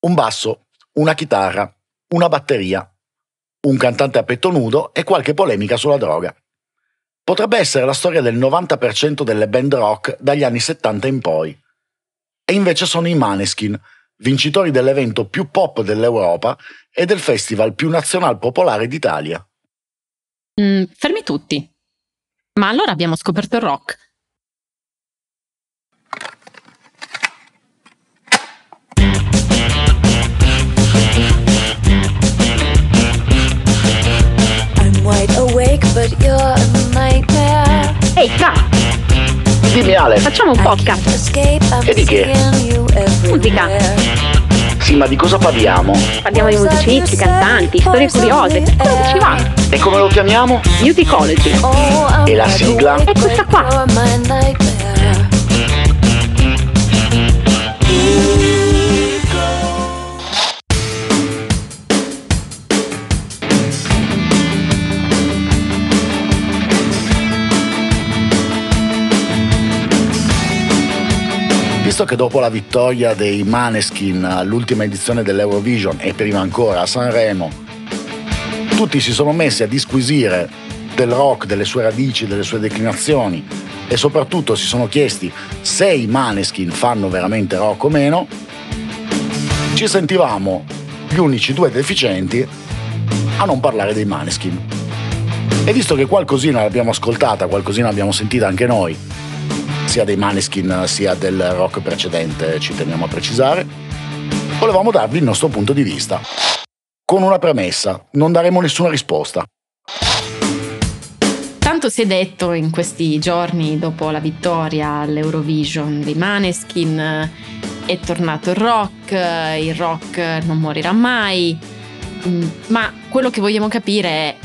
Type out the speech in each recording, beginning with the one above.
un basso, una chitarra, una batteria, un cantante a petto nudo e qualche polemica sulla droga. Potrebbe essere la storia del 90% delle band rock dagli anni 70 in poi. E invece sono i Maneskin, vincitori dell'evento più pop dell'Europa e del festival più nazional popolare d'Italia. Mm, fermi tutti. Ma allora abbiamo scoperto il rock. Awake, but you're a nightmare. Ehi, Fra, Dimmi Ale, facciamo un podcast. E di che? Musica. sì ma di cosa parliamo? Parliamo di musicisti, cantanti, storie curiose, tutto quello che ci va. E come lo chiamiamo? Musicology. Oh, E la sigla? È questa qua. Visto che dopo la vittoria dei Maneskin all'ultima edizione dell'Eurovision e prima ancora a Sanremo, tutti si sono messi a disquisire del rock, delle sue radici, delle sue declinazioni e soprattutto si sono chiesti se i Maneskin fanno veramente rock o meno, ci sentivamo gli unici due deficienti a non parlare dei Maneskin. E visto che qualcosina l'abbiamo ascoltata, qualcosina l'abbiamo sentita anche noi, sia dei Maneskin sia del rock precedente, ci teniamo a precisare, volevamo darvi il nostro punto di vista. Con una premessa, non daremo nessuna risposta. Tanto si è detto in questi giorni dopo la vittoria all'Eurovision dei Maneskin, è tornato il rock, il rock non morirà mai, Mm, ma quello che vogliamo capire è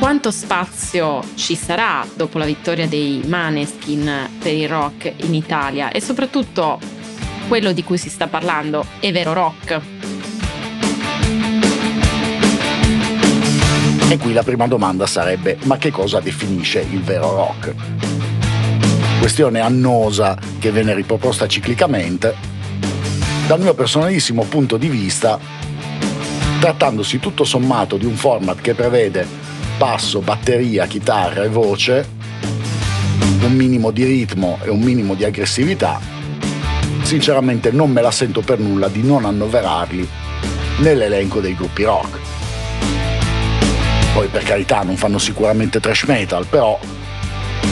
quanto spazio ci sarà dopo la vittoria dei Maneskin per il rock in Italia e soprattutto quello di cui si sta parlando è vero rock. E qui la prima domanda sarebbe: ma che cosa definisce il vero rock? Questione annosa che viene riproposta ciclicamente. Dal mio personalissimo punto di vista, trattandosi tutto sommato di un format che prevede basso, batteria, chitarra e voce, un minimo di ritmo e un minimo di aggressività, sinceramente non me la sento per nulla di non annoverarli nell'elenco dei gruppi rock. Poi per carità non fanno sicuramente trash metal, però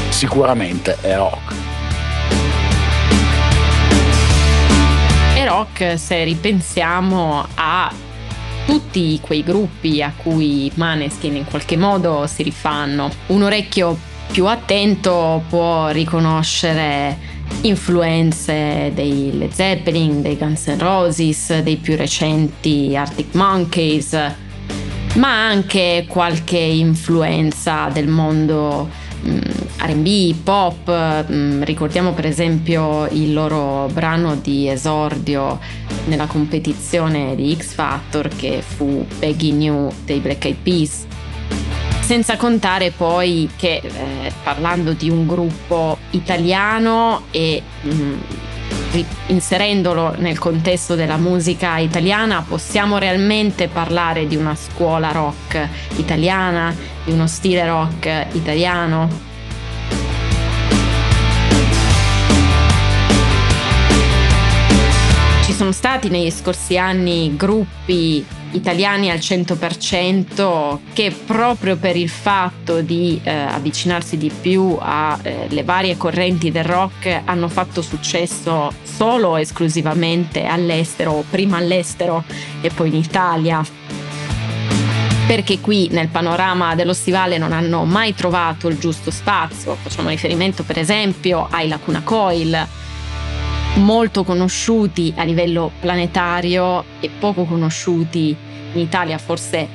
sicuramente è rock. E rock se ripensiamo a tutti quei gruppi a cui Maneskin in qualche modo si rifanno. Un orecchio più attento può riconoscere influenze dei Led Zeppelin, dei Guns N' Roses, dei più recenti Arctic Monkeys, ma anche qualche influenza del mondo RB, pop. mm, ricordiamo per esempio il loro brano di esordio nella competizione di X Factor che fu Peggy New dei Black Eyed Peas. Senza contare poi che eh, parlando di un gruppo italiano e mm, ri- inserendolo nel contesto della musica italiana possiamo realmente parlare di una scuola rock italiana, di uno stile rock italiano. Ci sono stati negli scorsi anni gruppi italiani al 100% che proprio per il fatto di eh, avvicinarsi di più alle varie correnti del rock hanno fatto successo solo e esclusivamente all'estero, o prima all'estero e poi in Italia. Perché qui nel panorama dello stivale non hanno mai trovato il giusto spazio. Facciamo riferimento per esempio ai Lacuna Coil, molto conosciuti a livello planetario e poco conosciuti in Italia. Forse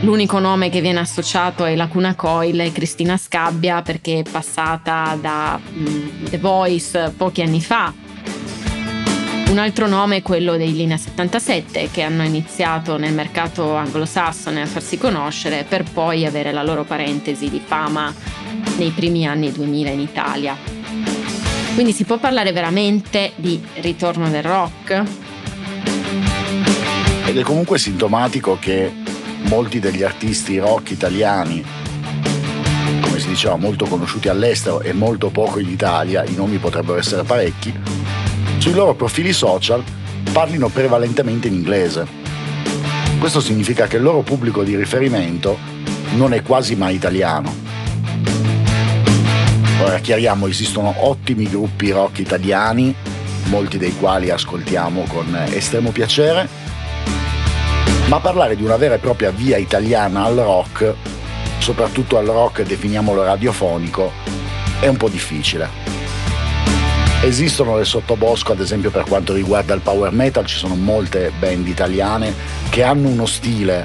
l'unico nome che viene associato è Lacuna Coil Cristina Scabbia perché è passata da mm, The Voice pochi anni fa. Un altro nome è quello dei Linea 77 che hanno iniziato nel mercato anglosassone a farsi conoscere per poi avere la loro parentesi di fama nei primi anni 2000 in Italia. Quindi si può parlare veramente di ritorno del rock? Ed è comunque sintomatico che molti degli artisti rock italiani, come si diceva, molto conosciuti all'estero e molto poco in Italia, i nomi potrebbero essere parecchi, sui loro profili social parlino prevalentemente in inglese. Questo significa che il loro pubblico di riferimento non è quasi mai italiano. Ora chiariamo, esistono ottimi gruppi rock italiani, molti dei quali ascoltiamo con estremo piacere, ma parlare di una vera e propria via italiana al rock, soprattutto al rock definiamolo radiofonico, è un po' difficile. Esistono le sottobosco, ad esempio per quanto riguarda il power metal, ci sono molte band italiane che hanno uno stile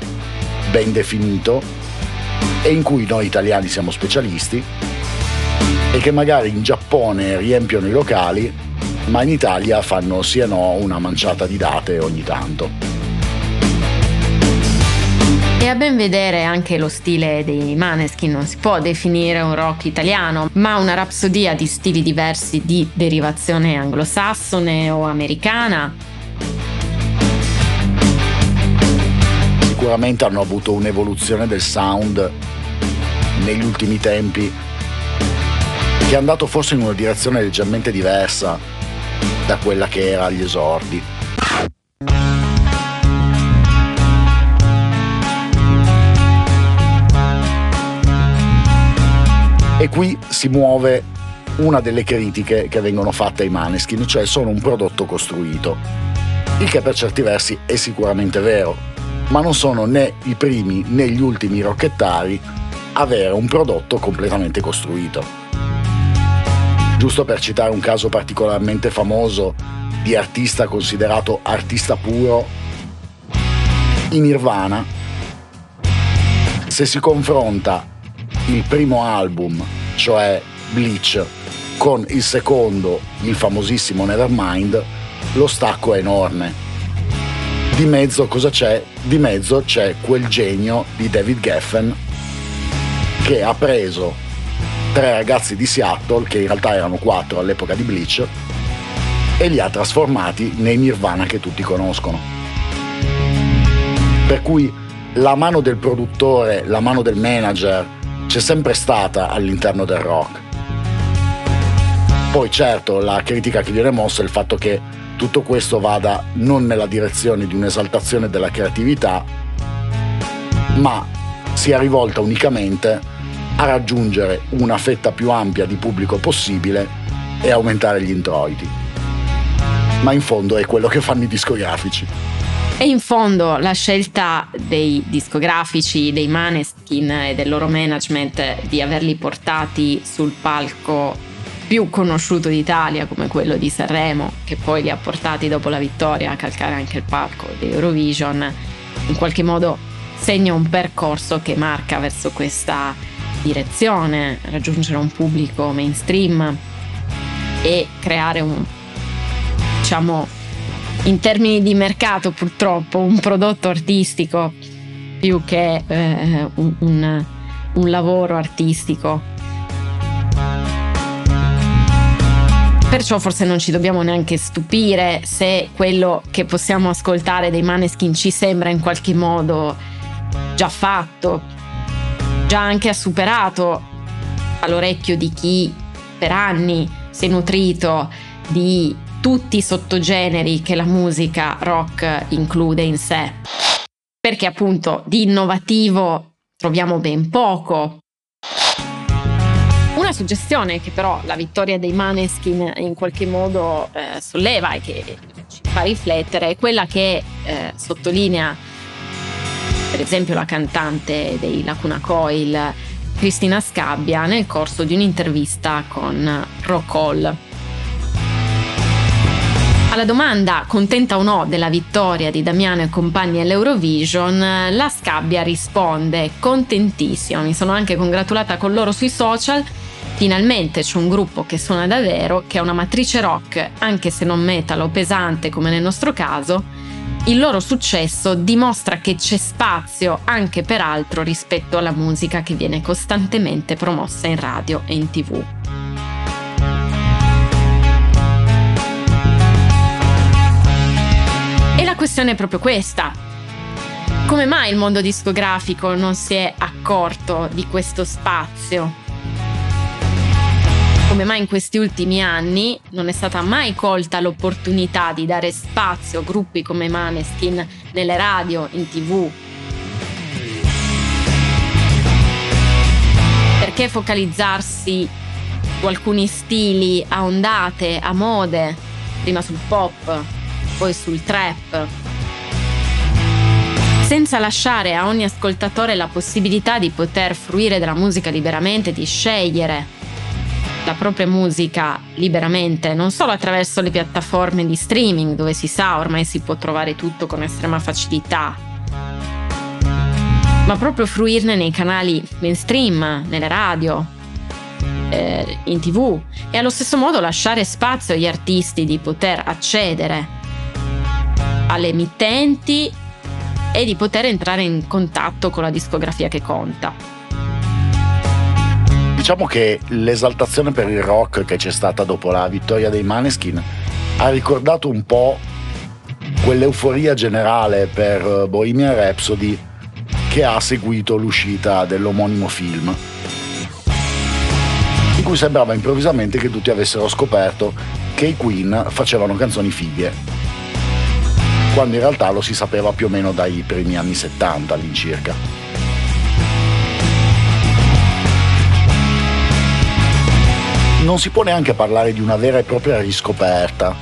ben definito e in cui noi italiani siamo specialisti e che magari in Giappone riempiono i locali, ma in Italia fanno sì e no una manciata di date ogni tanto. E a ben vedere anche lo stile dei Maneskin non si può definire un rock italiano, ma una rapsodia di stili diversi di derivazione anglosassone o americana. Sicuramente hanno avuto un'evoluzione del sound negli ultimi tempi che è andato forse in una direzione leggermente diversa da quella che era agli esordi. E qui si muove una delle critiche che vengono fatte ai Maneskin, cioè sono un prodotto costruito. Il che per certi versi è sicuramente vero, ma non sono né i primi né gli ultimi rocchettari a avere un prodotto completamente costruito. Giusto per citare un caso particolarmente famoso di artista considerato artista puro, in Nirvana, se si confronta il primo album, cioè Bleach, con il secondo, il famosissimo Nevermind, lo stacco è enorme. Di mezzo cosa c'è? Di mezzo c'è quel genio di David Geffen che ha preso tre ragazzi di Seattle, che in realtà erano quattro all'epoca di Bleach, e li ha trasformati nei Nirvana che tutti conoscono. Per cui la mano del produttore, la mano del manager, c'è sempre stata all'interno del rock. Poi certo la critica che viene mossa è il fatto che tutto questo vada non nella direzione di un'esaltazione della creatività, ma sia rivolta unicamente a raggiungere una fetta più ampia di pubblico possibile e aumentare gli introiti. Ma in fondo è quello che fanno i discografici. E in fondo la scelta dei discografici, dei Maneskin e del loro management di averli portati sul palco più conosciuto d'Italia come quello di Sanremo, che poi li ha portati dopo la vittoria a calcare anche il palco di Eurovision, in qualche modo segna un percorso che marca verso questa direzione, raggiungere un pubblico mainstream e creare un diciamo in termini di mercato purtroppo un prodotto artistico più che eh, un, un, un lavoro artistico. Perciò forse non ci dobbiamo neanche stupire se quello che possiamo ascoltare dei Maneskin ci sembra in qualche modo già fatto, già anche superato all'orecchio di chi per anni si è nutrito di tutti i sottogeneri che la musica rock include in sé. Perché appunto di innovativo troviamo ben poco. Una suggestione che però la vittoria dei Maneskin in qualche modo eh, solleva e che ci fa riflettere è quella che eh, sottolinea per esempio la cantante dei Lacuna Coil Cristina Scabbia nel corso di un'intervista con Rock Hall. Alla domanda contenta o no della vittoria di Damiano e compagni all'Eurovision, la Scabbia risponde contentissima, mi sono anche congratulata con loro sui social, finalmente c'è un gruppo che suona davvero, che ha una matrice rock, anche se non metal o pesante come nel nostro caso, il loro successo dimostra che c'è spazio anche per altro rispetto alla musica che viene costantemente promossa in radio e in tv. questione è proprio questa. Come mai il mondo discografico non si è accorto di questo spazio? Come mai in questi ultimi anni non è stata mai colta l'opportunità di dare spazio a gruppi come Maneskin nelle radio, in tv? Perché focalizzarsi su alcuni stili a ondate, a mode, prima sul pop, poi sul trap, senza lasciare a ogni ascoltatore la possibilità di poter fruire della musica liberamente, di scegliere la propria musica liberamente, non solo attraverso le piattaforme di streaming dove si sa ormai si può trovare tutto con estrema facilità, ma proprio fruirne nei canali mainstream, nelle radio, eh, in tv e allo stesso modo lasciare spazio agli artisti di poter accedere alle emittenti e di poter entrare in contatto con la discografia che conta. Diciamo che l'esaltazione per il rock che c'è stata dopo la vittoria dei Maneskin ha ricordato un po' quell'euforia generale per Bohemian Rhapsody che ha seguito l'uscita dell'omonimo film, in cui sembrava improvvisamente che tutti avessero scoperto che i Queen facevano canzoni fighe quando in realtà lo si sapeva più o meno dai primi anni 70 all'incirca. Non si può neanche parlare di una vera e propria riscoperta.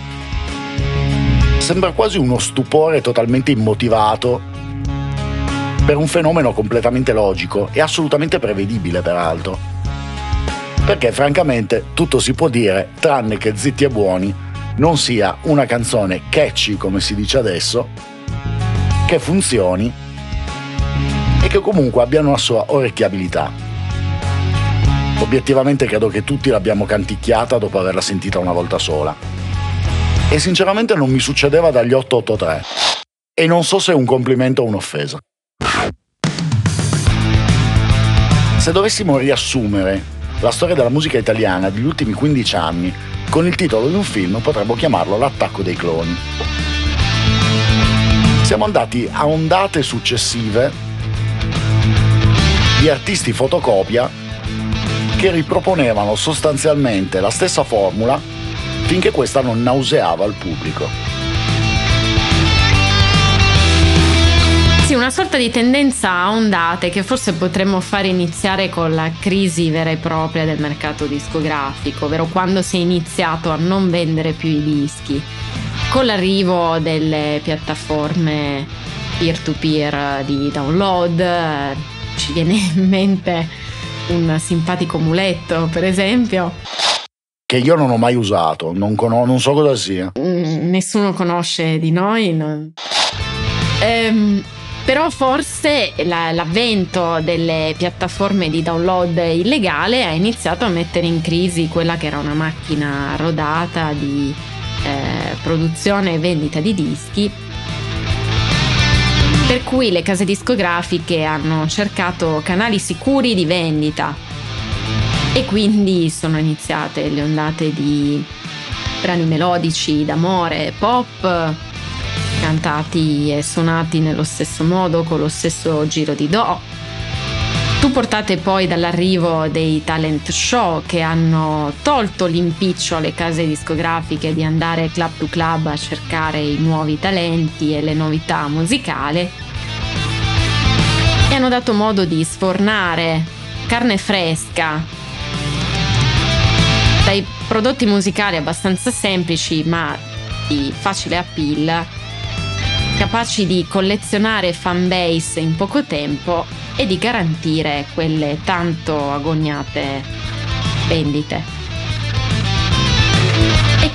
Sembra quasi uno stupore totalmente immotivato per un fenomeno completamente logico e assolutamente prevedibile peraltro. Perché francamente tutto si può dire tranne che zitti e buoni non sia una canzone catchy, come si dice adesso, che funzioni e che comunque abbia una sua orecchiabilità. Obiettivamente credo che tutti l'abbiamo canticchiata dopo averla sentita una volta sola. E sinceramente non mi succedeva dagli 883. E non so se è un complimento o un'offesa. Se dovessimo riassumere la storia della musica italiana degli ultimi 15 anni con il titolo di un film potremmo chiamarlo L'attacco dei cloni. Siamo andati a ondate successive di artisti fotocopia che riproponevano sostanzialmente la stessa formula finché questa non nauseava il pubblico. Sì, una sorta di tendenza a ondate che forse potremmo fare iniziare con la crisi vera e propria del mercato discografico, ovvero quando si è iniziato a non vendere più i dischi, con l'arrivo delle piattaforme peer-to-peer di download, ci viene in mente un simpatico muletto, per esempio. Che io non ho mai usato, non, con- non so cosa sia. Mm, nessuno conosce di noi. Non... Ehm, però forse la, l'avvento delle piattaforme di download illegale ha iniziato a mettere in crisi quella che era una macchina rodata di eh, produzione e vendita di dischi per cui le case discografiche hanno cercato canali sicuri di vendita e quindi sono iniziate le ondate di brani melodici d'amore, pop, cantati e suonati nello stesso modo, con lo stesso giro di do. Supportate poi dall'arrivo dei talent show che hanno tolto l'impiccio alle case discografiche di andare club to club a cercare i nuovi talenti e le novità musicali e hanno dato modo di sfornare carne fresca dai prodotti musicali abbastanza semplici ma di facile appeal capaci di collezionare fanbase in poco tempo e di garantire quelle tanto agognate vendite.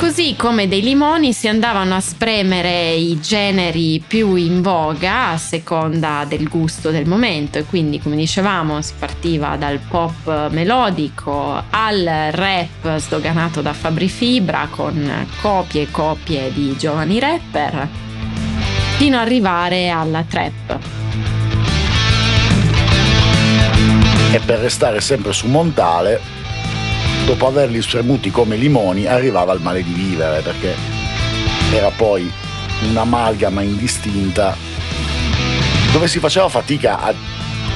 Così come dei limoni si andavano a spremere i generi più in voga a seconda del gusto del momento e quindi come dicevamo si partiva dal pop melodico al rap sdoganato da Fabri Fibra con copie e copie di giovani rapper fino ad arrivare alla trap. E per restare sempre su Montale, dopo averli spremuti come limoni, arrivava il male di vivere, perché era poi un'amalgama indistinta dove si faceva fatica a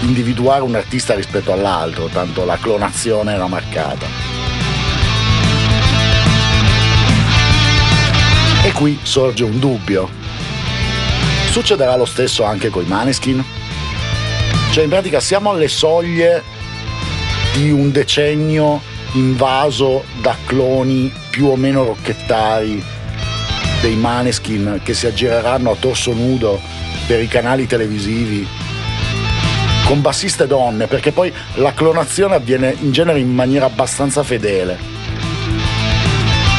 individuare un artista rispetto all'altro, tanto la clonazione era marcata. E qui sorge un dubbio. Succederà lo stesso anche con i Maneskin? Cioè in pratica siamo alle soglie di un decennio invaso da cloni più o meno rocchettari dei Maneskin che si aggireranno a torso nudo per i canali televisivi con bassiste donne, perché poi la clonazione avviene in genere in maniera abbastanza fedele.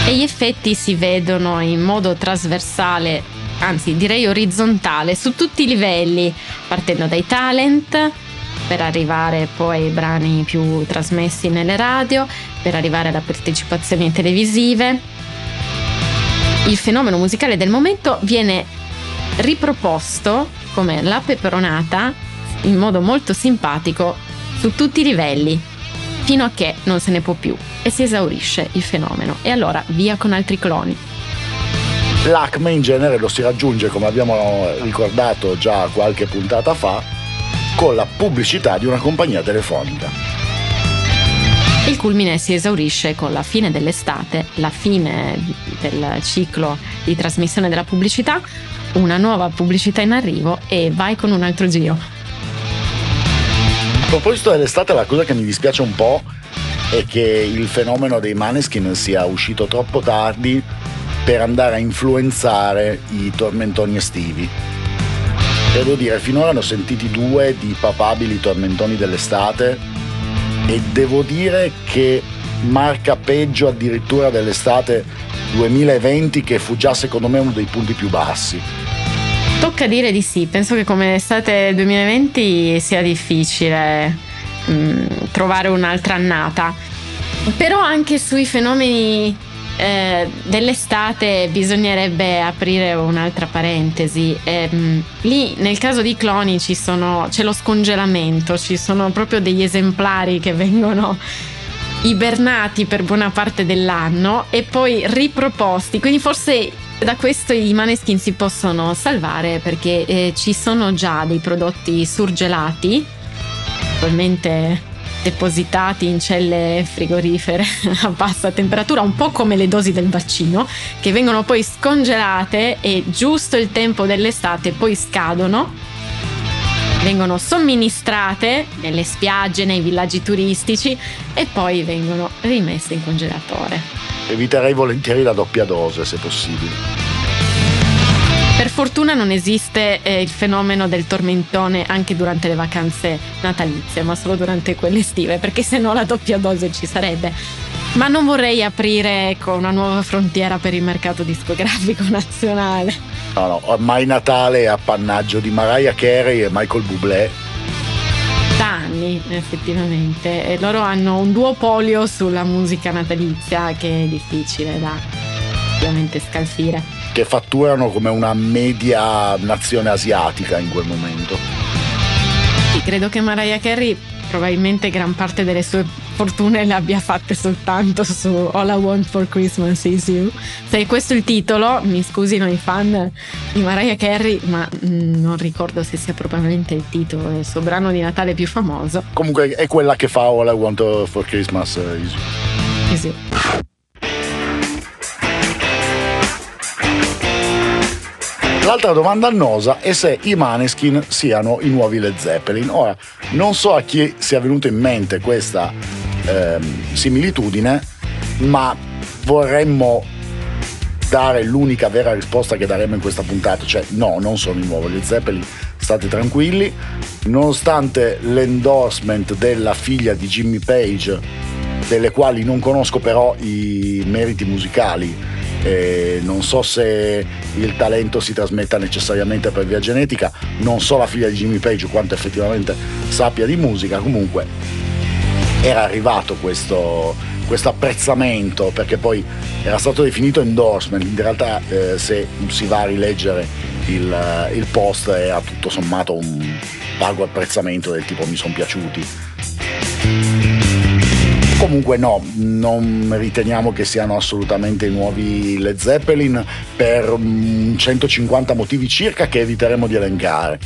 E gli effetti si vedono in modo trasversale, anzi direi orizzontale, su tutti i livelli, partendo dai talent, per arrivare poi ai brani più trasmessi nelle radio, per arrivare alle partecipazioni televisive. Il fenomeno musicale del momento viene riproposto come la peperonata in modo molto simpatico su tutti i livelli, fino a che non se ne può più e si esaurisce il fenomeno. E allora via con altri cloni. L'acme in genere lo si raggiunge, come abbiamo ricordato già qualche puntata fa, con la pubblicità di una compagnia telefonica. Il culmine si esaurisce con la fine dell'estate, la fine del ciclo di trasmissione della pubblicità, una nuova pubblicità in arrivo e vai con un altro giro. A proposito dell'estate, la cosa che mi dispiace un po' è che il fenomeno dei Maneskin sia uscito troppo tardi per andare a influenzare i tormentoni estivi. Devo dire, finora ne ho sentiti due di papabili tormentoni dell'estate e devo dire che marca peggio addirittura dell'estate 2020 che fu già secondo me uno dei punti più bassi. Tocca dire di sì, penso che come estate 2020 sia difficile mh, trovare un'altra annata. Però anche sui fenomeni eh, dell'estate bisognerebbe aprire un'altra parentesi. Ehm, lì nel caso di cloni sono, c'è lo scongelamento, ci sono proprio degli esemplari che vengono ibernati per buona parte dell'anno e poi riproposti. Quindi forse da questo i maneskin si possono salvare perché eh, ci sono già dei prodotti surgelati, attualmente depositati in celle frigorifere a bassa temperatura, un po' come le dosi del vaccino, che vengono poi scongelate e giusto il tempo dell'estate poi scadono, vengono somministrate nelle spiagge, nei villaggi turistici e poi vengono rimesse in congelatore. Eviterei volentieri la doppia dose se possibile. Per fortuna non esiste eh, il fenomeno del tormentone anche durante le vacanze natalizie, ma solo durante quelle estive, perché se no la doppia dose ci sarebbe. Ma non vorrei aprire ecco, una nuova frontiera per il mercato discografico nazionale. No, no, ormai Natale è appannaggio di Mariah Carey e Michael Bublé. Da anni, effettivamente. E loro hanno un duopolio sulla musica natalizia che è difficile da ovviamente scalfire che fatturano come una media nazione asiatica in quel momento. Sì, credo che Mariah Carey probabilmente gran parte delle sue fortune le abbia fatte soltanto su All I Want for Christmas Is You. Se questo è il titolo, mi scusino i fan di Mariah Carey, ma mm, non ricordo se sia probabilmente il titolo del suo brano di Natale più famoso. Comunque è quella che fa All I Want for Christmas Is You. Is you. L'altra domanda annosa è se i Maneskin siano i nuovi Led Zeppelin. Ora, non so a chi sia venuta in mente questa ehm, similitudine, ma vorremmo dare l'unica vera risposta che daremo in questa puntata, cioè no, non sono i nuovi Led Zeppelin, state tranquilli, nonostante l'endorsement della figlia di Jimmy Page, delle quali non conosco però i meriti musicali, eh, non so se il talento si trasmetta necessariamente per via genetica, non so la figlia di Jimmy Page quanto effettivamente sappia di musica, comunque era arrivato questo, questo apprezzamento perché poi era stato definito endorsement, in realtà eh, se si va a rileggere il, il post era tutto sommato un vago apprezzamento del tipo mi sono piaciuti. Comunque no, non riteniamo che siano assolutamente i nuovi Led Zeppelin per 150 motivi circa che eviteremo di elencare.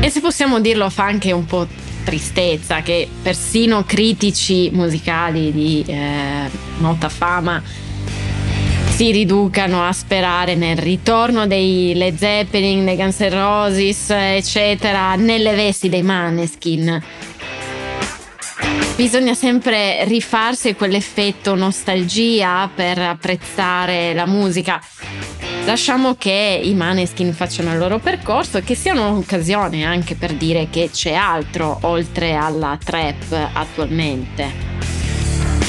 E se possiamo dirlo fa anche un po' tristezza che persino critici musicali di eh, nota fama si riducano a sperare nel ritorno dei Led Zeppelin, dei Guns N' Roses, eccetera, nelle vesti dei Maneskin. Bisogna sempre rifarsi quell'effetto nostalgia per apprezzare la musica. Lasciamo che i Maneskin facciano il loro percorso e che sia un'occasione anche per dire che c'è altro oltre alla trap attualmente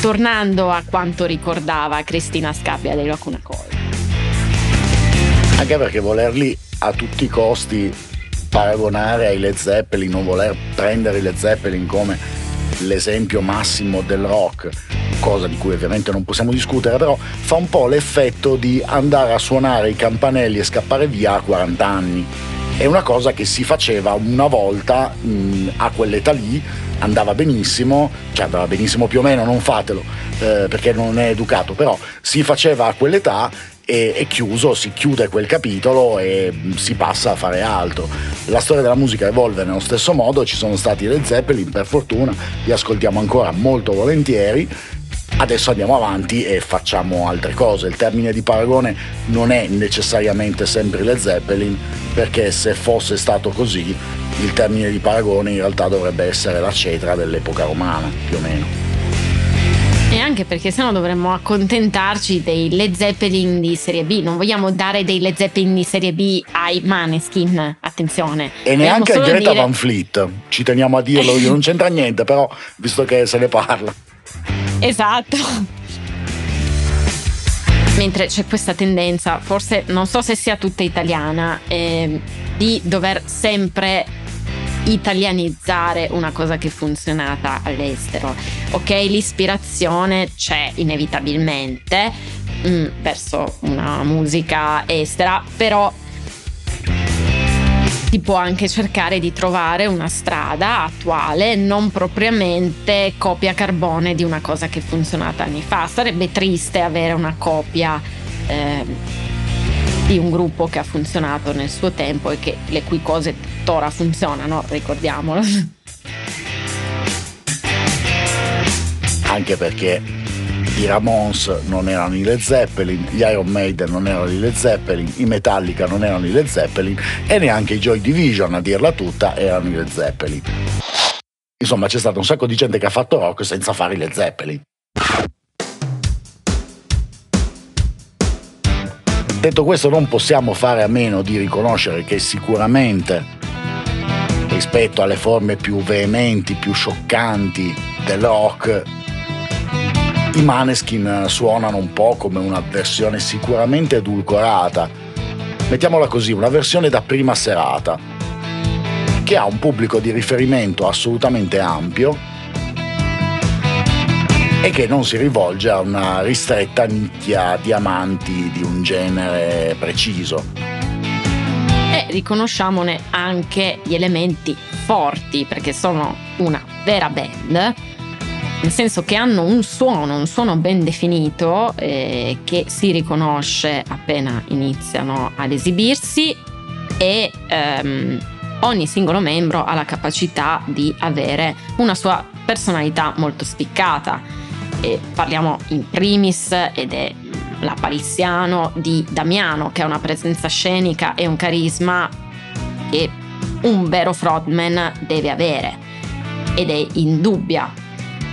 tornando a quanto ricordava Cristina Scabbia dei Locuna Call. Anche perché volerli a tutti i costi paragonare ai Led Zeppelin, non voler prendere i Led Zeppelin come l'esempio massimo del rock, cosa di cui ovviamente non possiamo discutere, però fa un po' l'effetto di andare a suonare i campanelli e scappare via a 40 anni. È una cosa che si faceva una volta mh, a quell'età lì andava benissimo, cioè andava benissimo più o meno, non fatelo eh, perché non è educato, però si faceva a quell'età e è chiuso, si chiude quel capitolo e si passa a fare altro. La storia della musica evolve nello stesso modo, ci sono stati le Zeppelin, per fortuna li ascoltiamo ancora molto volentieri. Adesso andiamo avanti e facciamo altre cose. Il termine di paragone non è necessariamente sempre le Zeppelin, perché se fosse stato così il termine di paragone in realtà dovrebbe essere la cetra dell'epoca romana, più o meno. E anche perché sennò dovremmo accontentarci dei Led Zeppelin di serie B. Non vogliamo dare dei Led Zeppelin di serie B ai Maneskin, attenzione. E neanche a Greta dire... Van Fleet, ci teniamo a dirlo, non c'entra niente, però visto che se ne parla. Esatto. Mentre c'è questa tendenza, forse non so se sia tutta italiana, eh, di dover sempre italianizzare una cosa che è funzionata all'estero. Ok, l'ispirazione c'è inevitabilmente mh, mm, verso una musica estera, però si può anche cercare di trovare una strada attuale, non propriamente copia carbone di una cosa che è funzionata anni fa. Sarebbe triste avere una copia. Eh, di un gruppo che ha funzionato nel suo tempo e che le cui cose tuttora funzionano, ricordiamolo. Anche perché i Ramones non erano i Led Zeppelin, gli Iron Maiden non erano i Led Zeppelin, i Metallica non erano i Led Zeppelin e neanche i Joy Division, a dirla tutta, erano i Led Zeppelin. Insomma, c'è stato un sacco di gente che ha fatto rock senza fare i Led Zeppelin. Detto questo non possiamo fare a meno di riconoscere che sicuramente rispetto alle forme più veementi, più scioccanti del rock, i Maneskin suonano un po' come una versione sicuramente edulcorata, mettiamola così, una versione da prima serata, che ha un pubblico di riferimento assolutamente ampio e che non si rivolge a una ristretta nicchia di amanti di un genere preciso. E riconosciamone anche gli elementi forti, perché sono una vera band, nel senso che hanno un suono, un suono ben definito eh, che si riconosce appena iniziano ad esibirsi e ehm, ogni singolo membro ha la capacità di avere una sua personalità molto spiccata e parliamo in primis ed è l'appariziano di Damiano che ha una presenza scenica e un carisma che un vero frontman deve avere ed è indubbia.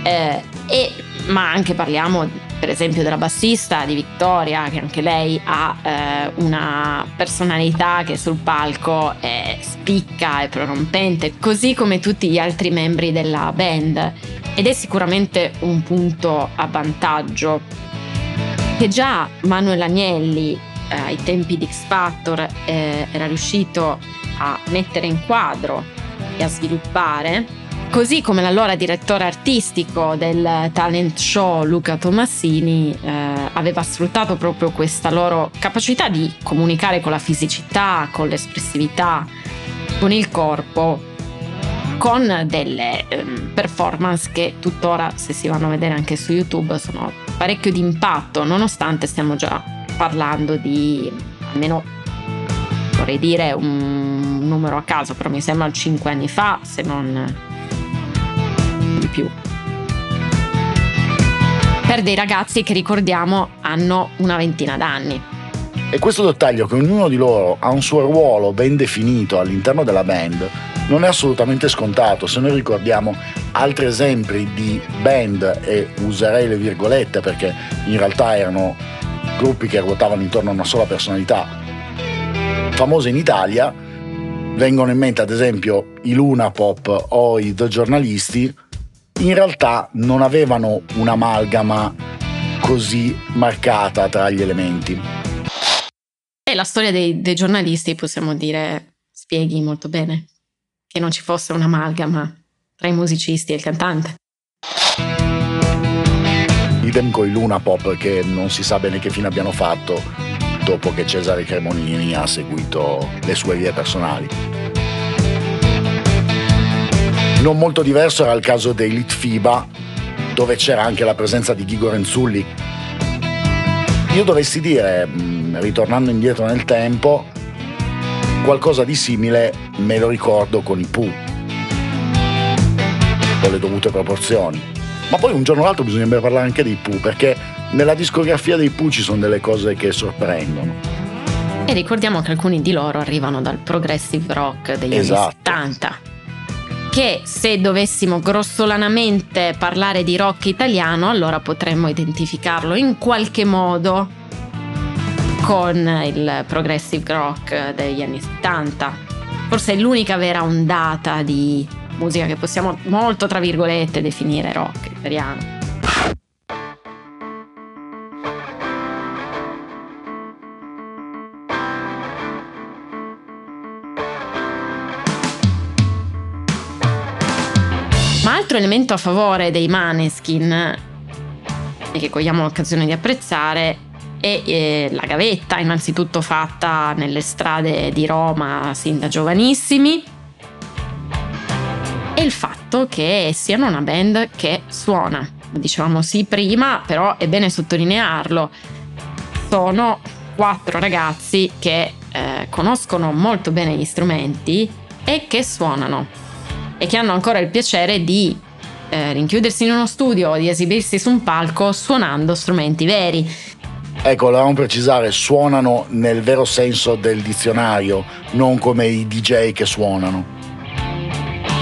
Eh, e, ma anche parliamo per esempio della bassista di Vittoria che anche lei ha eh, una personalità che sul palco è spicca e prorompente così come tutti gli altri membri della band ed è sicuramente un punto a vantaggio. Che già Manuel Agnelli eh, ai tempi di X Factor eh, era riuscito a mettere in quadro e a sviluppare, così come l'allora direttore artistico del talent show Luca Tomassini eh, aveva sfruttato proprio questa loro capacità di comunicare con la fisicità, con l'espressività, con il corpo con delle um, performance che tuttora, se si vanno a vedere anche su YouTube, sono parecchio di impatto, nonostante stiamo già parlando di almeno vorrei dire un numero a caso, però mi sembra 5 anni fa, se non di più. Per dei ragazzi che ricordiamo hanno una ventina d'anni. E questo dettaglio che ognuno di loro ha un suo ruolo ben definito all'interno della band non è assolutamente scontato. Se noi ricordiamo altri esempi di band, e userei le virgolette perché in realtà erano gruppi che ruotavano intorno a una sola personalità, famose in Italia, vengono in mente ad esempio i Luna Pop o i The Giornalisti, in realtà non avevano un'amalgama così marcata tra gli elementi. E la storia dei, dei giornalisti, possiamo dire, spieghi molto bene che non ci fosse un'amalgama tra i musicisti e il cantante. Idem con i Luna Pop che non si sa bene che fine abbiano fatto dopo che Cesare Cremonini ha seguito le sue vie personali. Non molto diverso era il caso dei Litfiba, dove c'era anche la presenza di Ghigo Renzulli. Io dovessi dire, mm, ritornando indietro nel tempo, qualcosa di simile me lo ricordo con i Pooh, con le dovute proporzioni. Ma poi un giorno o l'altro bisognerebbe parlare anche dei Pooh, perché nella discografia dei Pooh ci sono delle cose che sorprendono. E ricordiamo che alcuni di loro arrivano dal progressive rock degli Esatto. anni 70. Che se dovessimo grossolanamente parlare di rock italiano, allora potremmo identificarlo in qualche modo con il progressive rock degli anni 70. Forse è l'unica vera ondata di musica che possiamo molto, tra virgolette, definire rock italiano. Ma altro elemento a favore dei Maneskin e che cogliamo l'occasione di apprezzare è eh, la gavetta, innanzitutto fatta nelle strade di Roma sin da giovanissimi e il fatto che siano una band che suona. Dicevamo sì prima, però è bene sottolinearlo. Sono quattro ragazzi che eh, conoscono molto bene gli strumenti e che suonano e che hanno ancora il piacere di eh, rinchiudersi in uno studio o di esibirsi su un palco suonando strumenti veri. Ecco, volevamo precisare, suonano nel vero senso del dizionario, non come i DJ che suonano.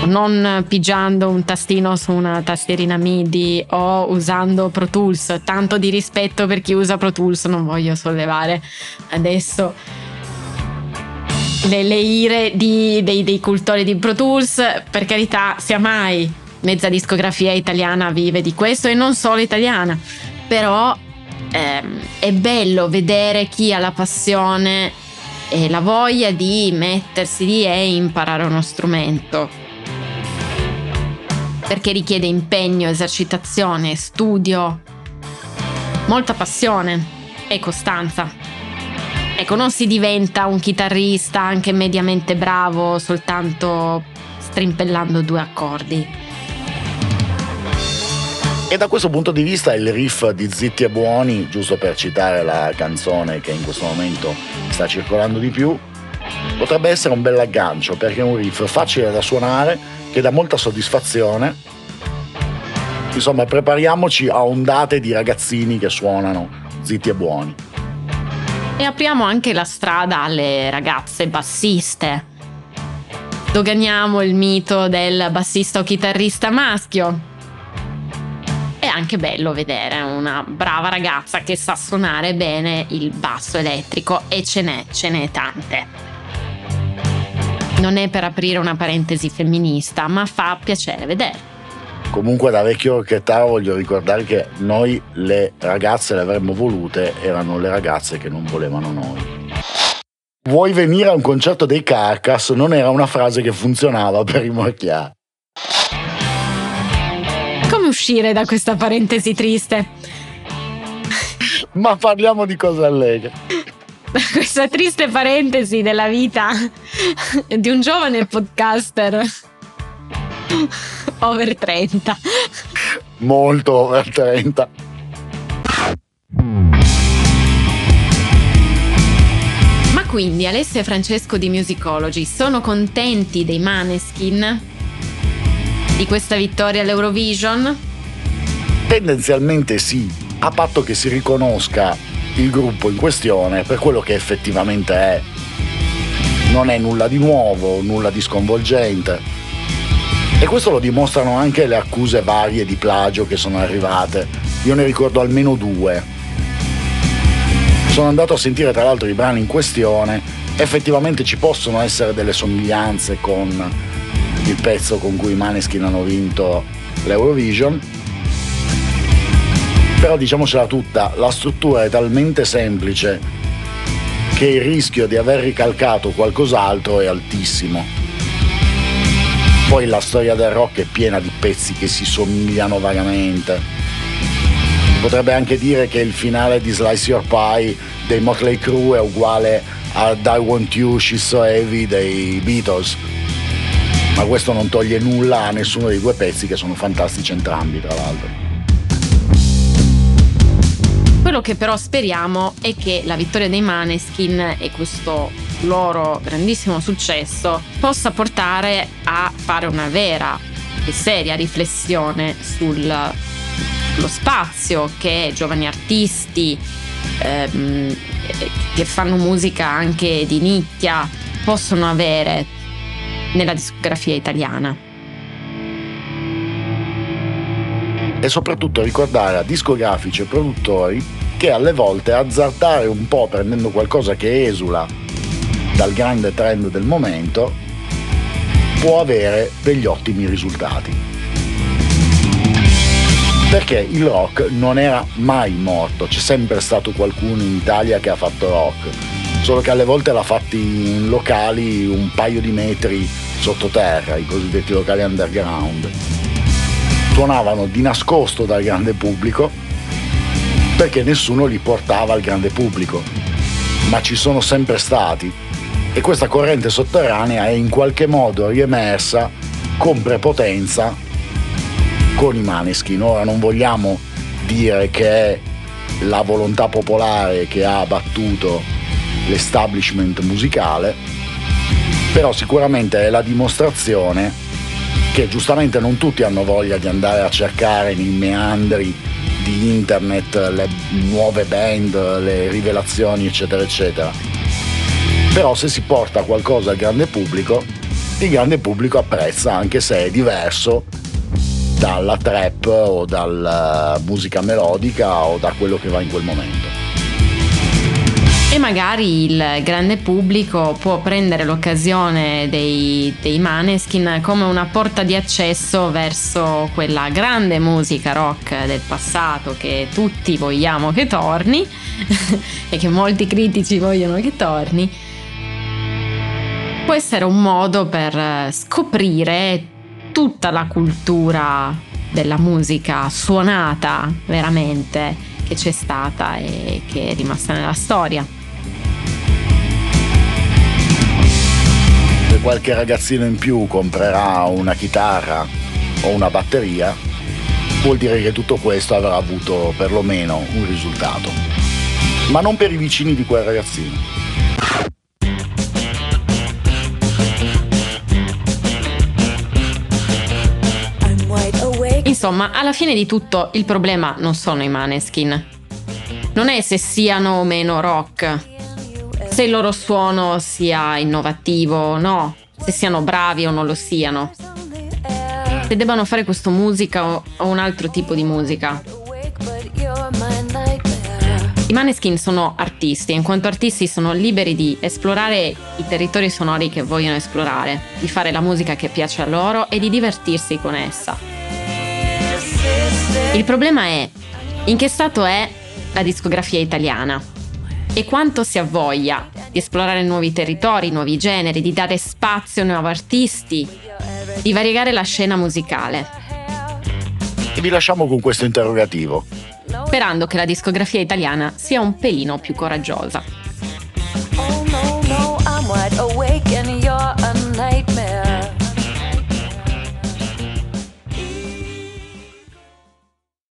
non pigiando un tastino su una tastierina MIDI o usando Pro Tools. Tanto di rispetto per chi usa Pro Tools, non voglio sollevare adesso le, le ire di- dei, dei cultori di Pro Tools. Per carità, sia mai mezza discografia italiana vive di questo e non solo italiana. Però ehm, è bello vedere chi ha la passione e la voglia di mettersi lì e imparare uno strumento perché richiede impegno, esercitazione, studio, molta passione e costanza. Ecco, non si diventa un chitarrista anche mediamente bravo soltanto strimpellando due accordi. E da questo punto di vista il riff di Zitti e Buoni, giusto per citare la canzone che in questo momento sta circolando di più, potrebbe essere un bel aggancio perché è un riff facile da suonare, che dà molta soddisfazione. Insomma, prepariamoci a ondate di ragazzini che suonano zitti e buoni. E apriamo anche la strada alle ragazze bassiste. Doganiamo il mito del bassista o chitarrista maschio. Anche bello vedere una brava ragazza che sa suonare bene il basso elettrico e ce n'è, ce n'è tante. Non è per aprire una parentesi femminista, ma fa piacere vedere. Comunque da vecchio orchettaro voglio ricordare che noi le ragazze le avremmo volute, erano le ragazze che non volevano noi. Vuoi venire a un concerto dei Carcass? Non era una frase che funzionava per i Morchià. Uscire da questa parentesi triste? Ma parliamo di cose allegre. Questa triste parentesi della vita di un giovane podcaster over 30. Molto over 30. Ma quindi Alessio e Francesco di Musicology sono contenti dei Maneskin? Di questa vittoria all'Eurovision? Tendenzialmente sì, a patto che si riconosca il gruppo in questione per quello che effettivamente è. Non è nulla di nuovo, nulla di sconvolgente. E questo lo dimostrano anche le accuse varie di plagio che sono arrivate. Io ne ricordo almeno due sono andato a sentire tra l'altro i brani in questione, effettivamente ci possono essere delle somiglianze con il pezzo con cui i Maneskin hanno vinto l'Eurovision, però diciamocela tutta, la struttura è talmente semplice che il rischio di aver ricalcato qualcos'altro è altissimo. Poi la storia del rock è piena di pezzi che si somigliano vagamente potrebbe anche dire che il finale di Slice Your Pie dei Motley Crue è uguale a Die Want You, She's So Heavy dei Beatles. Ma questo non toglie nulla a nessuno dei due pezzi che sono fantastici entrambi, tra l'altro. Quello che però speriamo è che la vittoria dei Maneskin e questo loro grandissimo successo possa portare a fare una vera e seria riflessione sul lo spazio che giovani artisti ehm, che fanno musica anche di nicchia possono avere nella discografia italiana. E soprattutto ricordare a discografici e produttori che alle volte azzardare un po' prendendo qualcosa che esula dal grande trend del momento può avere degli ottimi risultati perché il rock non era mai morto, c'è sempre stato qualcuno in Italia che ha fatto rock, solo che alle volte l'ha fatti in locali un paio di metri sottoterra, i cosiddetti locali underground. Suonavano di nascosto dal grande pubblico perché nessuno li portava al grande pubblico, ma ci sono sempre stati e questa corrente sotterranea è in qualche modo riemersa con prepotenza con i Maneskin. Ora non vogliamo dire che è la volontà popolare che ha battuto l'establishment musicale, però sicuramente è la dimostrazione che giustamente non tutti hanno voglia di andare a cercare nei meandri di internet le nuove band, le rivelazioni eccetera eccetera. Però se si porta qualcosa al grande pubblico, il grande pubblico apprezza anche se è diverso dalla trap o dalla musica melodica o da quello che va in quel momento. E magari il grande pubblico può prendere l'occasione dei, dei Maneskin come una porta di accesso verso quella grande musica rock del passato che tutti vogliamo che torni e che molti critici vogliono che torni. Può essere un modo per scoprire tutta la cultura della musica suonata veramente che c'è stata e che è rimasta nella storia. Se qualche ragazzino in più comprerà una chitarra o una batteria, vuol dire che tutto questo avrà avuto perlomeno un risultato. Ma non per i vicini di quel ragazzino. Insomma, alla fine di tutto il problema non sono i maneskin. Non è se siano o meno rock, se il loro suono sia innovativo o no, se siano bravi o non lo siano, se debbano fare questa musica o un altro tipo di musica. I Maneskin sono artisti e in quanto artisti sono liberi di esplorare i territori sonori che vogliono esplorare, di fare la musica che piace a loro e di divertirsi con essa. Il problema è in che stato è la discografia italiana e quanto si ha voglia di esplorare nuovi territori, nuovi generi, di dare spazio a nuovi artisti, di variegare la scena musicale. E vi lasciamo con questo interrogativo. Sperando che la discografia italiana sia un pelino più coraggiosa. Oh no, no,